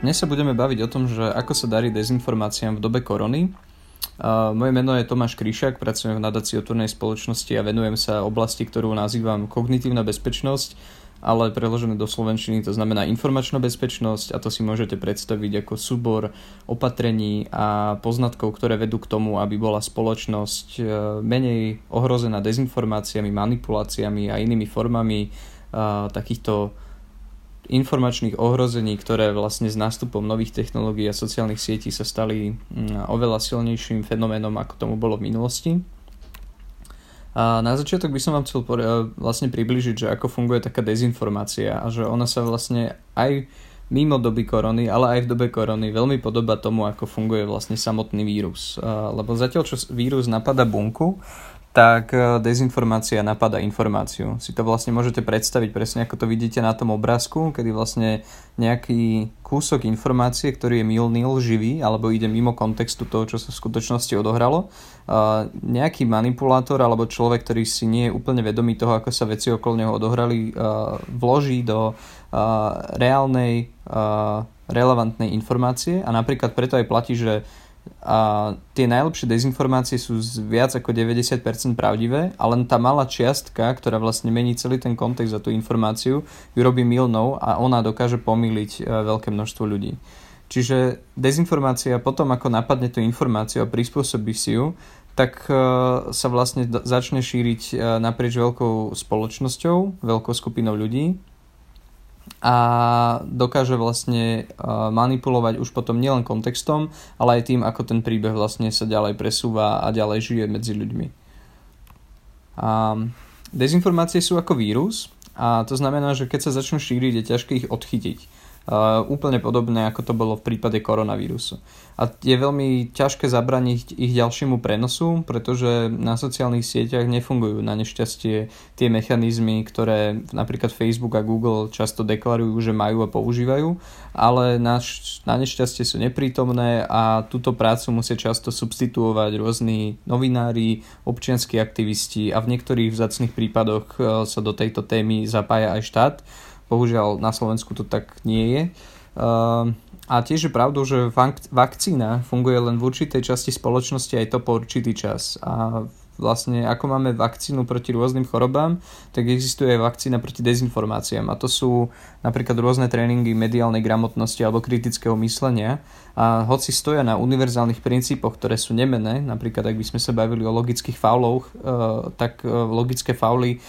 Dnes sa budeme baviť o tom, že ako sa darí dezinformáciám v dobe korony. Moje meno je Tomáš Kryšák, pracujem v nadácii otvornej spoločnosti a venujem sa oblasti, ktorú nazývam kognitívna bezpečnosť, ale preložené do slovenčiny to znamená informačná bezpečnosť a to si môžete predstaviť ako súbor opatrení a poznatkov, ktoré vedú k tomu, aby bola spoločnosť e, menej ohrozená dezinformáciami, manipuláciami a inými formami takýchto informačných ohrození, ktoré vlastne s nástupom nových technológií a sociálnych sietí sa stali mm, oveľa silnejším fenoménom, ako tomu bolo v minulosti. A na začiatok by som vám chcel vlastne približiť, že ako funguje taká dezinformácia a že ona sa vlastne aj mimo doby korony, ale aj v dobe korony veľmi podoba tomu, ako funguje vlastne samotný vírus. Lebo zatiaľ, čo vírus napada bunku, tak e, dezinformácia napada informáciu. Si to vlastne môžete predstaviť presne ako to vidíte na tom obrázku, kedy vlastne nejaký kúsok informácie, ktorý je milný, živý, alebo ide mimo kontextu toho, čo sa v skutočnosti odohralo, nejaký manipulátor alebo človek, ktorý si nie je úplne vedomý toho, ako sa veci okolo neho odohrali, vloží do reálnej relevantnej informácie a napríklad preto aj platí, že a tie najlepšie dezinformácie sú z viac ako 90% pravdivé a len tá malá čiastka, ktorá vlastne mení celý ten kontext za tú informáciu, ju robí milnou a ona dokáže pomýliť e, veľké množstvo ľudí. Čiže dezinformácia potom, ako napadne tú informáciu a prispôsobí si ju, tak e, sa vlastne začne šíriť e, naprieč veľkou spoločnosťou, veľkou skupinou ľudí a dokáže vlastne manipulovať už potom nielen kontextom, ale aj tým, ako ten príbeh vlastne sa ďalej presúva a ďalej žije medzi ľuďmi. A dezinformácie sú ako vírus a to znamená, že keď sa začnú šíriť, je ťažké ich odchytiť Uh, úplne podobné ako to bolo v prípade koronavírusu. A je veľmi ťažké zabraniť ich ďalšiemu prenosu, pretože na sociálnych sieťach nefungujú na nešťastie tie mechanizmy, ktoré napríklad Facebook a Google často deklarujú, že majú a používajú, ale na, na nešťastie sú neprítomné a túto prácu musia často substituovať rôzni novinári, občianskí aktivisti a v niektorých vzácných prípadoch uh, sa do tejto témy zapája aj štát Bohužiaľ na Slovensku to tak nie je. Ehm, a tiež je pravdou, že vakcína funguje len v určitej časti spoločnosti aj to po určitý čas. A vlastne ako máme vakcínu proti rôznym chorobám, tak existuje aj vakcína proti dezinformáciám. A to sú napríklad rôzne tréningy mediálnej gramotnosti alebo kritického myslenia. A hoci stoja na univerzálnych princípoch, ktoré sú nemené, napríklad ak by sme sa bavili o logických fauloch, eh, tak eh, logické fauly eh,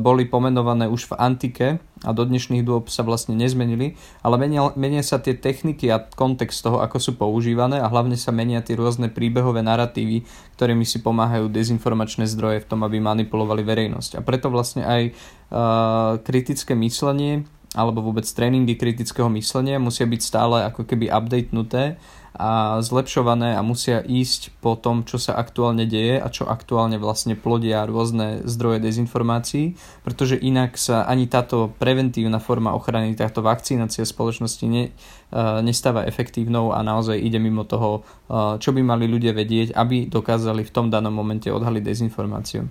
boli pomenované už v antike a do dnešných dôb sa vlastne nezmenili, ale menia, menia sa tie techniky a kontext toho, ako sú používané a hlavne sa menia tie rôzne príbehové narratívy, ktorými si pomáhajú dezinformačné zdroje v tom, aby manipulovali verejnosť. A preto vlastne aj uh, kritické myslenie alebo vôbec tréningy kritického myslenia musia byť stále ako keby updatenuté a zlepšované a musia ísť po tom, čo sa aktuálne deje a čo aktuálne vlastne plodia rôzne zdroje dezinformácií, pretože inak sa ani táto preventívna forma ochrany, táto vakcinácia spoločnosti ne, uh, nestáva efektívnou a naozaj ide mimo toho, uh, čo by mali ľudia vedieť, aby dokázali v tom danom momente odhaliť dezinformáciu.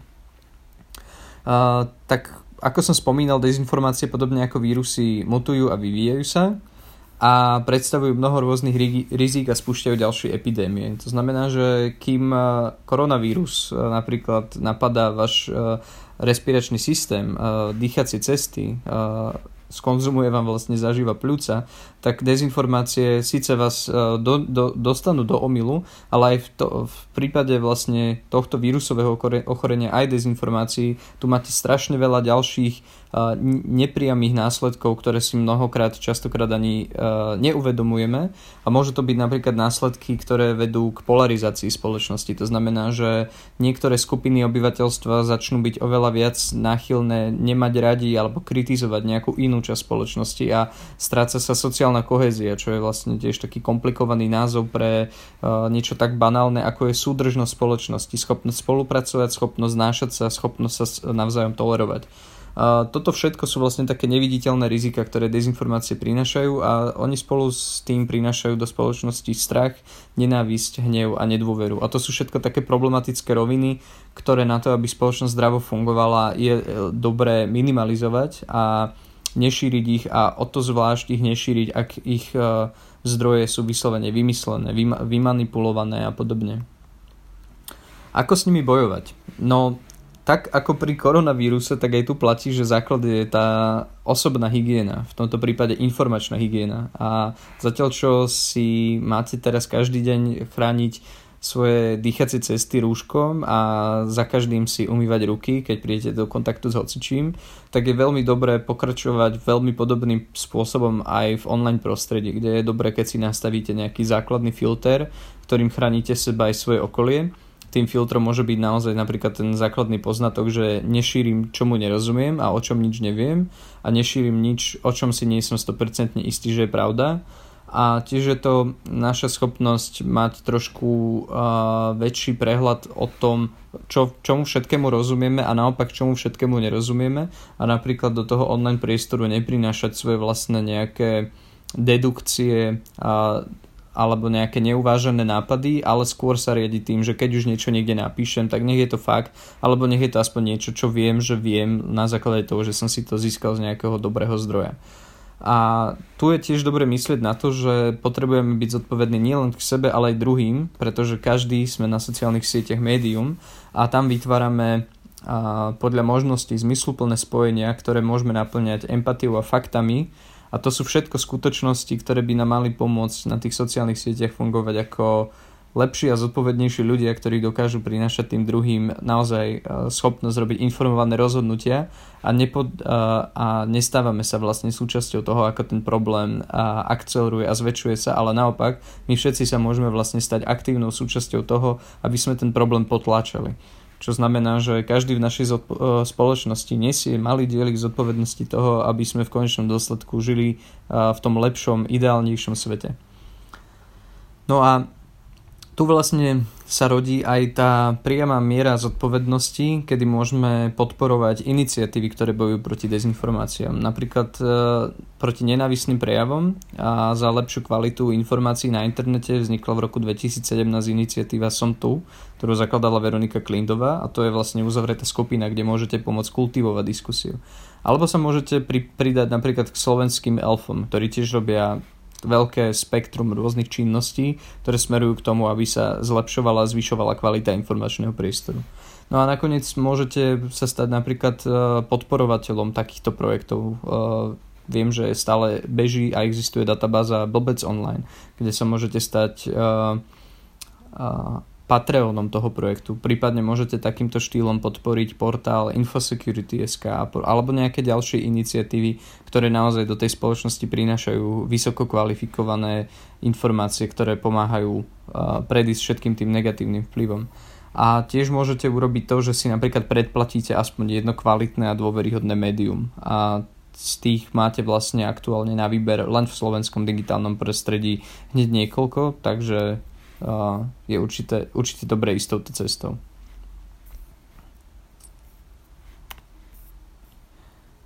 Uh, tak ako som spomínal, dezinformácie podobne ako vírusy mutujú a vyvíjajú sa a predstavujú mnoho rôznych rizík a spúšťajú ďalšie epidémie. To znamená, že kým e, koronavírus e, napríklad napadá váš e, respiračný systém, dýchacie cesty, skonzumuje vám vlastne zažíva pľúca, tak dezinformácie síce vás do, do, dostanú do omilu, ale aj v, to, v prípade vlastne tohto vírusového ochorenia aj dezinformácií tu máte strašne veľa ďalších nepriamých následkov, ktoré si mnohokrát, častokrát ani neuvedomujeme a môžu to byť napríklad následky, ktoré vedú k polarizácii spoločnosti. To znamená, že niektoré skupiny obyvateľstva začnú byť oveľa viac náchylné nemať radi alebo kritizovať nejakú inú časť spoločnosti a stráca sa sociálna kohézia, čo je vlastne tiež taký komplikovaný názov pre niečo tak banálne, ako je súdržnosť spoločnosti, schopnosť spolupracovať, schopnosť znášať sa, schopnosť sa navzájom tolerovať. A toto všetko sú vlastne také neviditeľné rizika, ktoré dezinformácie prinášajú a oni spolu s tým prinášajú do spoločnosti strach, nenávisť, hnev a nedôveru. A to sú všetko také problematické roviny, ktoré na to, aby spoločnosť zdravo fungovala, je e, dobré minimalizovať a nešíriť ich a o to zvlášť ich nešíriť, ak ich e, zdroje sú vyslovene vymyslené, vymanipulované a podobne. Ako s nimi bojovať? No, tak ako pri koronavíruse, tak aj tu platí, že základ je tá osobná hygiena, v tomto prípade informačná hygiena. A zatiaľ, čo si máte teraz každý deň chrániť svoje dýchacie cesty rúškom a za každým si umývať ruky, keď prídete do kontaktu s hocičím, tak je veľmi dobré pokračovať veľmi podobným spôsobom aj v online prostredí, kde je dobré, keď si nastavíte nejaký základný filter, ktorým chránite seba aj svoje okolie. Tým filtrom môže byť naozaj napríklad ten základný poznatok, že nešírim, čomu nerozumiem a o čom nič neviem a nešírim nič, o čom si nie som 100% istý, že je pravda a tiež je to naša schopnosť mať trošku uh, väčší prehľad o tom, čo, čomu všetkému rozumieme a naopak čomu všetkému nerozumieme a napríklad do toho online priestoru neprinášať svoje vlastné nejaké dedukcie a, alebo nejaké neuvážené nápady, ale skôr sa riadi tým, že keď už niečo niekde napíšem, tak nech je to fakt, alebo nech je to aspoň niečo, čo viem, že viem na základe toho, že som si to získal z nejakého dobrého zdroja. A tu je tiež dobre myslieť na to, že potrebujeme byť zodpovední nielen k sebe, ale aj druhým, pretože každý sme na sociálnych sieťach médium a tam vytvárame a podľa možností zmysluplné spojenia, ktoré môžeme naplňať empatiou a faktami. A to sú všetko skutočnosti, ktoré by nám mali pomôcť na tých sociálnych sieťach fungovať ako lepší a zodpovednejší ľudia, ktorí dokážu prinašať tým druhým naozaj e, schopnosť robiť informované rozhodnutia a, nepod, e, a nestávame sa vlastne súčasťou toho, ako ten problém akceleruje a zväčšuje sa, ale naopak my všetci sa môžeme vlastne stať aktívnou súčasťou toho, aby sme ten problém potláčali. Čo znamená, že každý v našej e, spoločnosti nesie malý dielik zodpovednosti toho, aby sme v konečnom dôsledku žili v tom lepšom, ideálnejšom svete. No a tu vlastne sa rodí aj tá priama miera zodpovednosti, kedy môžeme podporovať iniciatívy, ktoré bojujú proti dezinformáciám. Napríklad e, proti nenávisným prejavom a za lepšiu kvalitu informácií na internete vznikla v roku 2017 iniciatíva Som tu, ktorú zakladala Veronika Klindová a to je vlastne uzavretá skupina, kde môžete pomôcť kultivovať diskusiu. Alebo sa môžete pri, pridať napríklad k slovenským elfom, ktorí tiež robia veľké spektrum rôznych činností, ktoré smerujú k tomu, aby sa zlepšovala a zvyšovala kvalita informačného priestoru. No a nakoniec môžete sa stať napríklad e, podporovateľom takýchto projektov. E, viem, že stále beží a existuje databáza Blbec Online, kde sa môžete stať e, Patreonom toho projektu. Prípadne môžete takýmto štýlom podporiť portál Infosecurity.sk alebo nejaké ďalšie iniciatívy, ktoré naozaj do tej spoločnosti prinášajú vysoko kvalifikované informácie, ktoré pomáhajú predísť všetkým tým negatívnym vplyvom. A tiež môžete urobiť to, že si napríklad predplatíte aspoň jedno kvalitné a dôveryhodné médium. A z tých máte vlastne aktuálne na výber len v slovenskom digitálnom prostredí hneď niekoľko, takže je určite, určite dobre ísť touto cestou.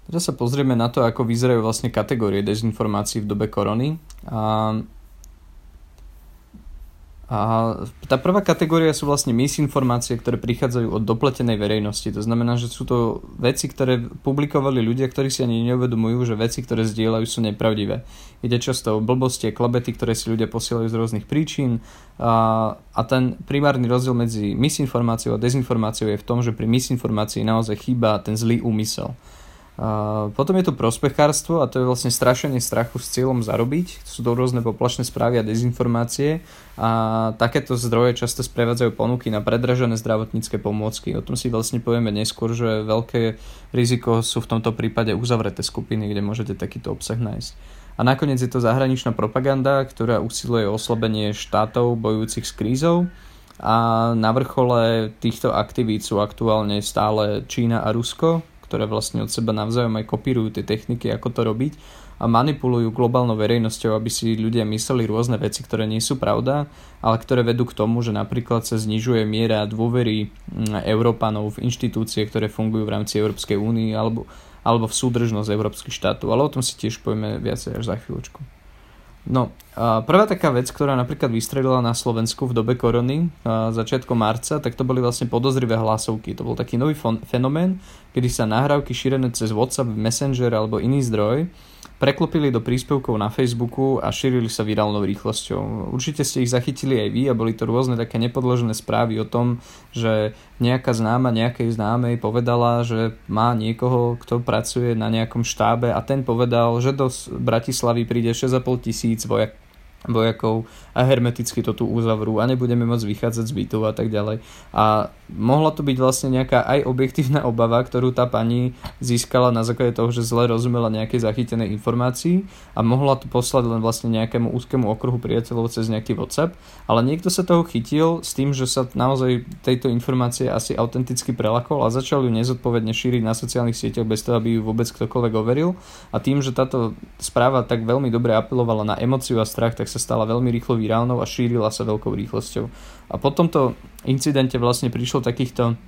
Teraz sa pozrieme na to, ako vyzerajú vlastne kategórie dezinformácií v dobe korony. A a tá prvá kategória sú vlastne misinformácie, ktoré prichádzajú od dopletenej verejnosti. To znamená, že sú to veci, ktoré publikovali ľudia, ktorí si ani neuvedomujú, že veci, ktoré zdieľajú, sú nepravdivé. Ide často o blbosti a klebety, ktoré si ľudia posielajú z rôznych príčin. A, a ten primárny rozdiel medzi misinformáciou a dezinformáciou je v tom, že pri misinformácii naozaj chýba ten zlý úmysel. Potom je tu prospechárstvo a to je vlastne strašenie strachu s cieľom zarobiť. Sú to rôzne poplašné správy a dezinformácie a takéto zdroje často sprevádzajú ponuky na predražené zdravotnícke pomôcky. O tom si vlastne povieme neskôr, že veľké riziko sú v tomto prípade uzavreté skupiny, kde môžete takýto obsah nájsť. A nakoniec je to zahraničná propaganda, ktorá usiluje oslabenie štátov bojujúcich s krízou a na vrchole týchto aktivít sú aktuálne stále Čína a Rusko, ktoré vlastne od seba navzájom aj kopírujú tie techniky, ako to robiť a manipulujú globálnou verejnosťou, aby si ľudia mysleli rôzne veci, ktoré nie sú pravda, ale ktoré vedú k tomu, že napríklad sa znižuje miera dôvery mm, Európanov v inštitúcie, ktoré fungujú v rámci Európskej únie alebo, alebo v súdržnosť európskych štátov. Ale o tom si tiež povieme viacej až za chvíľočku. No, prvá taká vec, ktorá napríklad vystrelila na Slovensku v dobe korony začiatkom marca, tak to boli vlastne podozrivé hlasovky. To bol taký nový fenomén, kedy sa nahrávky šírené cez WhatsApp, Messenger alebo iný zdroj preklopili do príspevkov na Facebooku a šírili sa virálnou rýchlosťou. Určite ste ich zachytili aj vy a boli to rôzne také nepodložené správy o tom, že nejaká známa nejakej známej povedala, že má niekoho, kto pracuje na nejakom štábe a ten povedal, že do Bratislavy príde 6,5 tisíc vojak vojakov a hermeticky to tu uzavrú a nebudeme môcť vychádzať z bytov a tak ďalej. A mohla to byť vlastne nejaká aj objektívna obava, ktorú tá pani získala na základe toho, že zle rozumela nejakej zachytenej informácii a mohla to poslať len vlastne nejakému úzkému okruhu priateľov cez nejaký WhatsApp, ale niekto sa toho chytil s tým, že sa naozaj tejto informácie asi autenticky prelakol a začal ju nezodpovedne šíriť na sociálnych sieťach bez toho, aby ju vôbec ktokoľvek overil a tým, že táto správa tak veľmi dobre apelovala na emociu a strach, tak sa stala veľmi rýchlo virálnou a šírila sa veľkou rýchlosťou. A po tomto incidente vlastne prišlo takýchto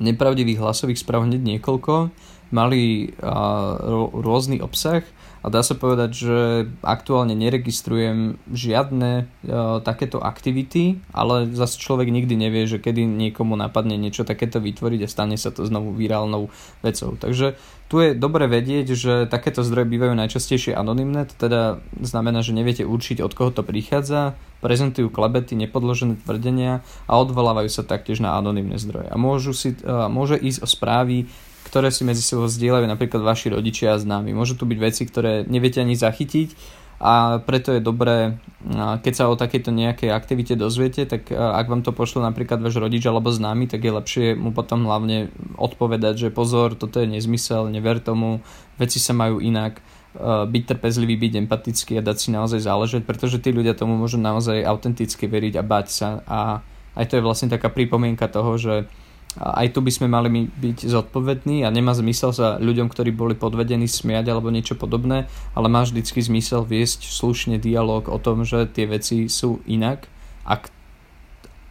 nepravdivých hlasových správ hneď niekoľko, mali a, rôzny obsah a dá sa povedať, že aktuálne neregistrujem žiadne a, takéto aktivity, ale zase človek nikdy nevie, že kedy niekomu napadne niečo takéto vytvoriť a stane sa to znovu virálnou vecou. Takže tu je dobre vedieť, že takéto zdroje bývajú najčastejšie anonymné, to teda znamená, že neviete určiť, od koho to prichádza, prezentujú klebety, nepodložené tvrdenia a odvolávajú sa taktiež na anonymné zdroje. A môžu si, uh, môže ísť o správy, ktoré si medzi sebou zdieľajú napríklad vaši rodičia a známi. Môžu tu byť veci, ktoré neviete ani zachytiť a preto je dobré, keď sa o takejto nejakej aktivite dozviete, tak ak vám to pošlo napríklad váš rodič alebo známy, tak je lepšie mu potom hlavne odpovedať, že pozor, toto je nezmysel, never tomu, veci sa majú inak, byť trpezlivý, byť empatický a dať si naozaj záležať, pretože tí ľudia tomu môžu naozaj autenticky veriť a bať sa a aj to je vlastne taká pripomienka toho, že aj tu by sme mali byť zodpovední a nemá zmysel sa ľuďom, ktorí boli podvedení smiať alebo niečo podobné, ale má vždycky zmysel viesť slušne dialog o tom, že tie veci sú inak, ak,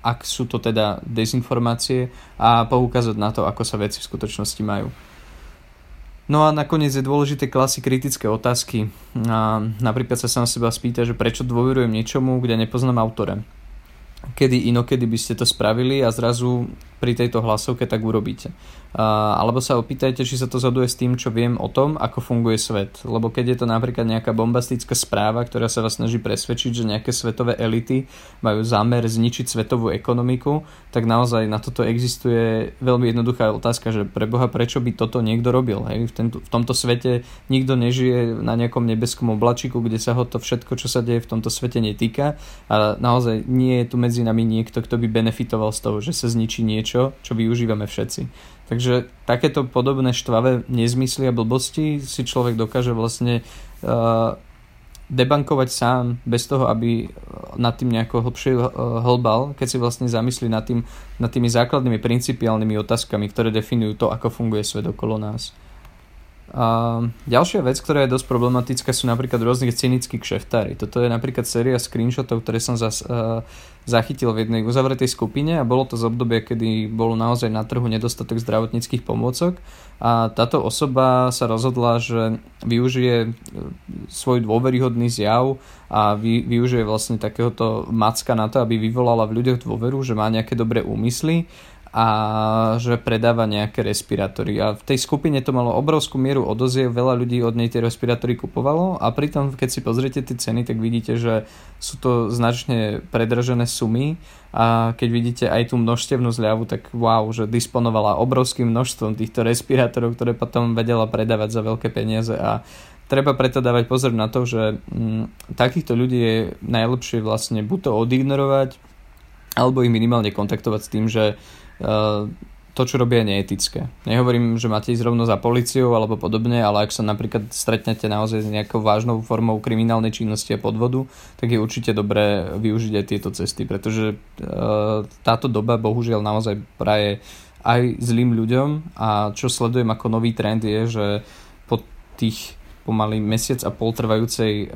ak sú to teda dezinformácie a poukázať na to, ako sa veci v skutočnosti majú. No a nakoniec je dôležité klasy kritické otázky. A napríklad sa sám seba spýta, že prečo dôverujem niečomu, kde nepoznám autora kedy inokedy by ste to spravili a zrazu pri tejto hlasovke tak urobíte. Alebo sa opýtajte, či sa to zhoduje s tým, čo viem o tom, ako funguje svet. Lebo keď je to napríklad nejaká bombastická správa, ktorá sa vás snaží presvedčiť, že nejaké svetové elity majú zámer zničiť svetovú ekonomiku, tak naozaj na toto existuje veľmi jednoduchá otázka, že pre Boha prečo by toto niekto robil. Hej? V, tento, v tomto svete nikto nežije na nejakom nebeskom oblačiku, kde sa ho to všetko, čo sa deje v tomto svete netýka a naozaj nie je tu medzi nami niekto, kto by benefitoval z toho, že sa zničí niečo, čo využívame všetci. Takže takéto podobné štvavé nezmysly a blbosti si človek dokáže vlastne uh, debankovať sám bez toho, aby nad tým nejako hlbšie hlbal, keď si vlastne zamyslí nad, tým, nad tými základnými principiálnymi otázkami, ktoré definujú to, ako funguje svet okolo nás. A ďalšia vec, ktorá je dosť problematická, sú napríklad rôzne cynickí kšeftári. Toto je napríklad séria screenshotov, ktoré som zas, uh, zachytil v jednej uzavretej skupine a bolo to z obdobia, kedy bolo naozaj na trhu nedostatok zdravotníckých pomôcok a táto osoba sa rozhodla, že využije e, svoj dôveryhodný zjav a vy, využije vlastne takéhoto macka na to, aby vyvolala v ľuďoch dôveru, že má nejaké dobré úmysly a že predáva nejaké respirátory. A v tej skupine to malo obrovskú mieru odoziev, veľa ľudí od nej tie respirátory kupovalo a pritom, keď si pozriete tie ceny, tak vidíte, že sú to značne predražené sumy a keď vidíte aj tú množstevnú zľavu, tak wow, že disponovala obrovským množstvom týchto respirátorov, ktoré potom vedela predávať za veľké peniaze a treba preto dávať pozor na to, že mm, takýchto ľudí je najlepšie vlastne buď to odignorovať, alebo ich minimálne kontaktovať s tým, že to, čo robia, je neetické. Nehovorím, že máte ísť rovno za policiou alebo podobne, ale ak sa napríklad stretnete naozaj s nejakou vážnou formou kriminálnej činnosti a podvodu, tak je určite dobré využiť aj tieto cesty, pretože táto doba bohužiaľ naozaj praje aj zlým ľuďom a čo sledujem ako nový trend je, že po tých pomaly mesiac a pol trvajúcej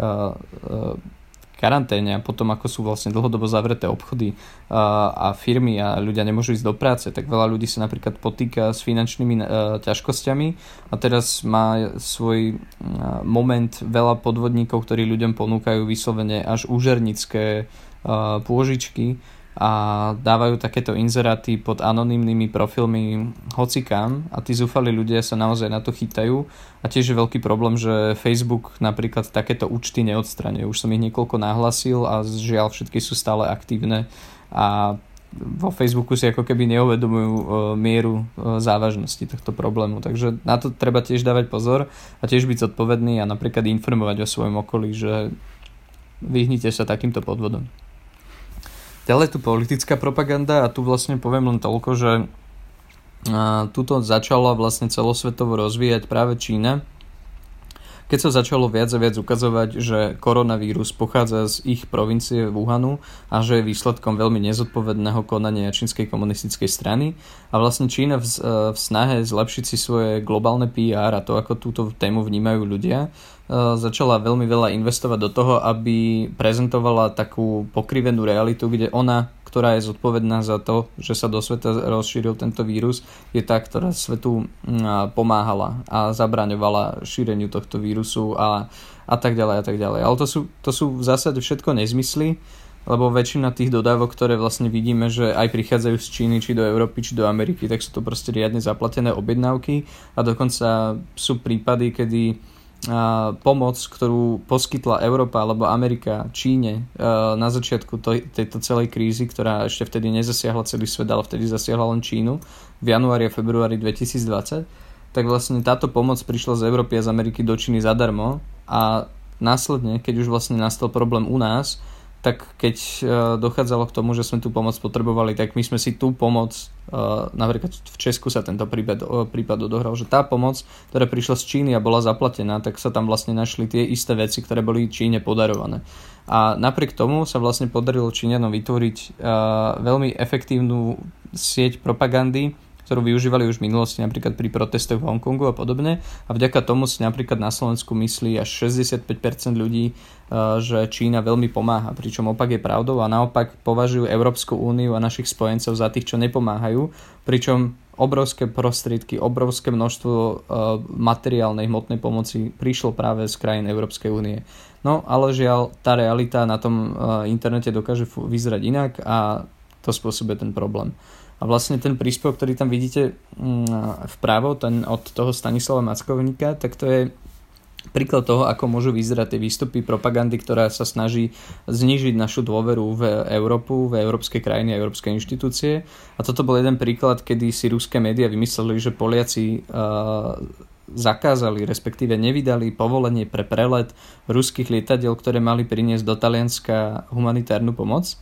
karanténe a potom ako sú vlastne dlhodobo zavreté obchody a, a firmy a ľudia nemôžu ísť do práce, tak veľa ľudí sa napríklad potýka s finančnými uh, ťažkosťami. A teraz má svoj uh, moment veľa podvodníkov, ktorí ľuďom ponúkajú vyslovene až úžernické uh, pôžičky a dávajú takéto inzeráty pod anonymnými profilmi hocikám a tí zúfali ľudia sa naozaj na to chytajú a tiež je veľký problém, že Facebook napríklad takéto účty neodstraňuje. Už som ich niekoľko nahlasil a žiaľ všetky sú stále aktívne a vo Facebooku si ako keby neuvedomujú e, mieru e, závažnosti tohto problému. Takže na to treba tiež dávať pozor a tiež byť zodpovedný a napríklad informovať o svojom okolí, že vyhnite sa takýmto podvodom. Ďalej tu politická propaganda a tu vlastne poviem len toľko, že tuto začala vlastne celosvetovo rozvíjať práve Čína, keď sa začalo viac a viac ukazovať, že koronavírus pochádza z ich provincie Wuhanu a že je výsledkom veľmi nezodpovedného konania čínskej komunistickej strany a vlastne Čína v, v snahe zlepšiť si svoje globálne PR a to, ako túto tému vnímajú ľudia, začala veľmi veľa investovať do toho, aby prezentovala takú pokrivenú realitu, kde ona, ktorá je zodpovedná za to, že sa do sveta rozšíril tento vírus, je tá, ktorá svetu pomáhala a zabraňovala šíreniu tohto vírusu a, a tak ďalej a tak ďalej. Ale to sú, to sú v zásade všetko nezmysly, lebo väčšina tých dodávok, ktoré vlastne vidíme, že aj prichádzajú z Číny, či do Európy, či do Ameriky, tak sú to proste riadne zaplatené objednávky a dokonca sú prípady, kedy pomoc, ktorú poskytla Európa alebo Amerika Číne na začiatku tejto celej krízy, ktorá ešte vtedy nezasiahla celý svet, ale vtedy zasiahla len Čínu v januári a februári 2020, tak vlastne táto pomoc prišla z Európy a z Ameriky do Číny zadarmo a následne, keď už vlastne nastal problém u nás, tak keď e, dochádzalo k tomu, že sme tú pomoc potrebovali, tak my sme si tú pomoc, e, napríklad v Česku sa tento prípad, prípad odohral, že tá pomoc, ktorá prišla z Číny a bola zaplatená, tak sa tam vlastne našli tie isté veci, ktoré boli Číne podarované. A napriek tomu sa vlastne podarilo Číňanom vytvoriť e, veľmi efektívnu sieť propagandy, ktorú využívali už v minulosti napríklad pri protestoch v Hongkongu a podobne. A vďaka tomu si napríklad na Slovensku myslí až 65% ľudí, eh, že Čína veľmi pomáha, pričom opak je pravdou a naopak považujú Európsku úniu a našich spojencov za tých, čo nepomáhajú, pričom obrovské prostriedky, obrovské množstvo eh, materiálnej hmotnej pomoci prišlo práve z krajín Európskej únie. No ale žiaľ, tá realita na tom eh, internete dokáže vyzerať inak a to spôsobuje ten problém. A vlastne ten príspevok, ktorý tam vidíte mm, vpravo, ten od toho Stanislava Mackovníka, tak to je príklad toho, ako môžu vyzerať tie výstupy propagandy, ktorá sa snaží znižiť našu dôveru v Európu, v európske krajiny a európske inštitúcie. A toto bol jeden príklad, kedy si ruské médiá vymysleli, že Poliaci uh, zakázali, respektíve nevydali povolenie pre prelet ruských lietadiel, ktoré mali priniesť do Talianska humanitárnu pomoc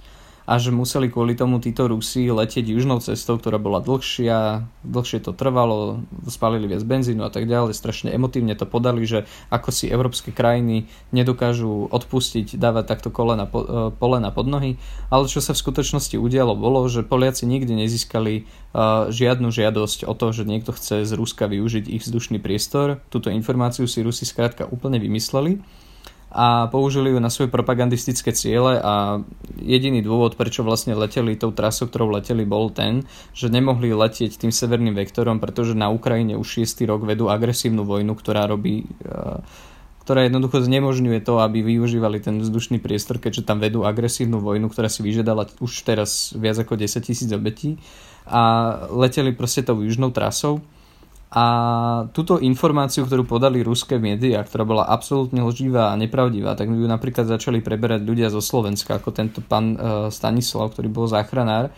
a že museli kvôli tomu títo Rusi letieť južnou cestou, ktorá bola dlhšia, dlhšie to trvalo, spalili viac benzínu a tak ďalej, strašne emotívne to podali, že ako si európske krajiny nedokážu odpustiť, dávať takto kolena, e, polena pod nohy, ale čo sa v skutočnosti udialo bolo, že Poliaci nikdy nezískali uh, žiadnu žiadosť o to, že niekto chce z Ruska využiť ich vzdušný priestor. Túto informáciu si Rusi skrátka úplne vymysleli a použili ju na svoje propagandistické ciele a jediný dôvod, prečo vlastne leteli tou trasou, ktorou leteli, bol ten, že nemohli letieť tým severným vektorom, pretože na Ukrajine už 6. rok vedú agresívnu vojnu, ktorá robí e, ktorá jednoducho znemožňuje to, aby využívali ten vzdušný priestor, keďže tam vedú agresívnu vojnu, ktorá si vyžiadala už teraz viac ako 10 tisíc obetí a leteli proste tou južnou trasou a túto informáciu, ktorú podali ruské médiá, ktorá bola absolútne lživá a nepravdivá, tak ju napríklad začali preberať ľudia zo Slovenska, ako tento pán uh, Stanislav, ktorý bol záchranár,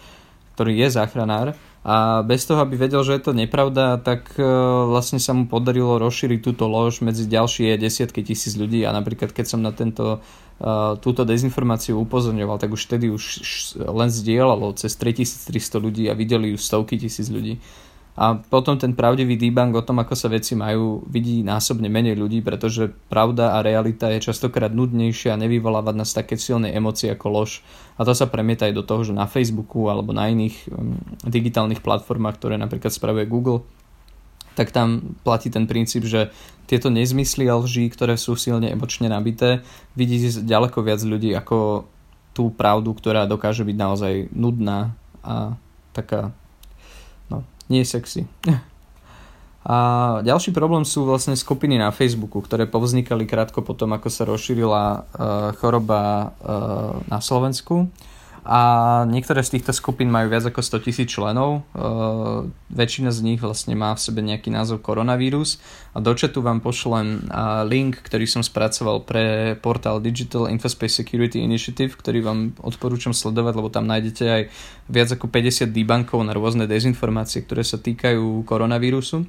ktorý je záchranár. A bez toho, aby vedel, že je to nepravda, tak uh, vlastne sa mu podarilo rozšíriť túto lož medzi ďalšie desiatky tisíc ľudí. A napríklad, keď som na tento, uh, túto dezinformáciu upozorňoval, tak už vtedy už len zdieľalo cez 3300 ľudí a videli ju stovky tisíc ľudí. A potom ten pravdivý debunk o tom, ako sa veci majú, vidí násobne menej ľudí, pretože pravda a realita je častokrát nudnejšia a nevyvolávať nás také silné emócie ako lož. A to sa premieta aj do toho, že na Facebooku alebo na iných um, digitálnych platformách, ktoré napríklad spravuje Google, tak tam platí ten princíp, že tieto nezmysly a lži, ktoré sú silne emočne nabité, vidí ďaleko viac ľudí ako tú pravdu, ktorá dokáže byť naozaj nudná a taká nie sexy. A ďalší problém sú vlastne skupiny na Facebooku, ktoré povznikali krátko potom, ako sa rozšírila uh, choroba uh, na Slovensku. A niektoré z týchto skupín majú viac ako 100 tisíc členov. Uh, väčšina z nich vlastne má v sebe nejaký názov koronavírus a do chatu vám pošlem uh, link, ktorý som spracoval pre portál Digital Infospace Security Initiative, ktorý vám odporúčam sledovať, lebo tam nájdete aj viac ako 50 debunkov na rôzne dezinformácie, ktoré sa týkajú koronavírusu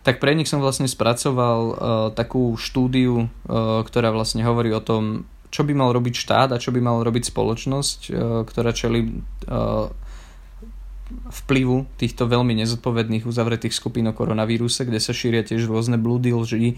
tak pre nich som vlastne spracoval uh, takú štúdiu, uh, ktorá vlastne hovorí o tom, čo by mal robiť štát a čo by mal robiť spoločnosť, e, ktorá čeli e, vplyvu týchto veľmi nezodpovedných uzavretých skupín o koronavíruse, kde sa šíria tiež rôzne blúdy, lži, e,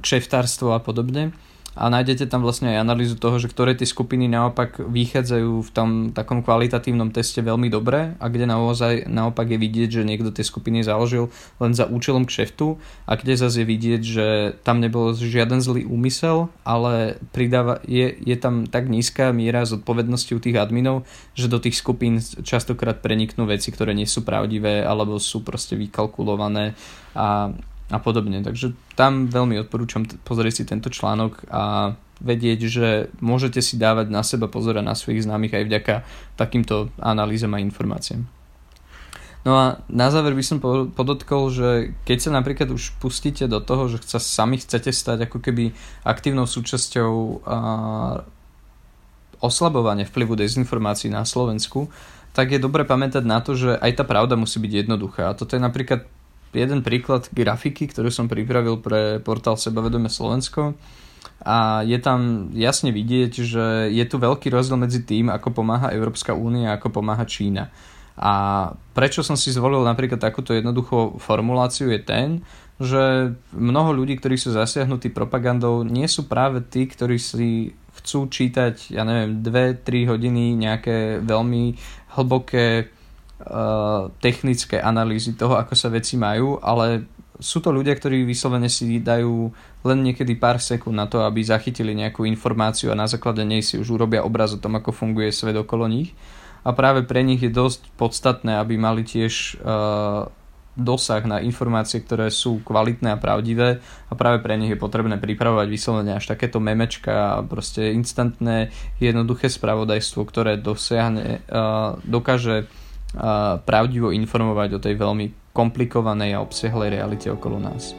kšeftárstvo a podobne a nájdete tam vlastne aj analýzu toho, že ktoré tie skupiny naopak vychádzajú v tom takom kvalitatívnom teste veľmi dobre a kde naozaj naopak je vidieť, že niekto tie skupiny založil len za účelom kšeftu a kde zase je vidieť, že tam nebol žiaden zlý úmysel, ale pridáva, je, je tam tak nízka miera zodpovednosti u tých adminov, že do tých skupín častokrát preniknú veci, ktoré nie sú pravdivé alebo sú proste vykalkulované a a podobne. Takže tam veľmi odporúčam pozrieť si tento článok a vedieť, že môžete si dávať na seba pozor na svojich známych aj vďaka takýmto analýzam a informáciám. No a na záver by som podotkol, že keď sa napríklad už pustíte do toho, že sa sami chcete stať ako keby aktívnou súčasťou oslabovania vplyvu dezinformácií na Slovensku, tak je dobre pamätať na to, že aj tá pravda musí byť jednoduchá. A toto je napríklad jeden príklad grafiky, ktorú som pripravil pre portál Sebavedome Slovensko a je tam jasne vidieť, že je tu veľký rozdiel medzi tým, ako pomáha Európska únia a ako pomáha Čína. A prečo som si zvolil napríklad takúto jednoduchú formuláciu je ten, že mnoho ľudí, ktorí sú zasiahnutí propagandou, nie sú práve tí, ktorí si chcú čítať, ja neviem, 2-3 hodiny nejaké veľmi hlboké technické analýzy toho, ako sa veci majú, ale sú to ľudia, ktorí vyslovene si dajú len niekedy pár sekúnd na to, aby zachytili nejakú informáciu a na základe nej si už urobia obraz o tom, ako funguje svet okolo nich. A práve pre nich je dosť podstatné, aby mali tiež uh, dosah na informácie, ktoré sú kvalitné a pravdivé a práve pre nich je potrebné pripravovať vyslovene až takéto memečka a proste instantné, jednoduché spravodajstvo, ktoré dosiahne, uh, dokáže pravdivo informovať o tej veľmi komplikovanej a obsiahlej realite okolo nás.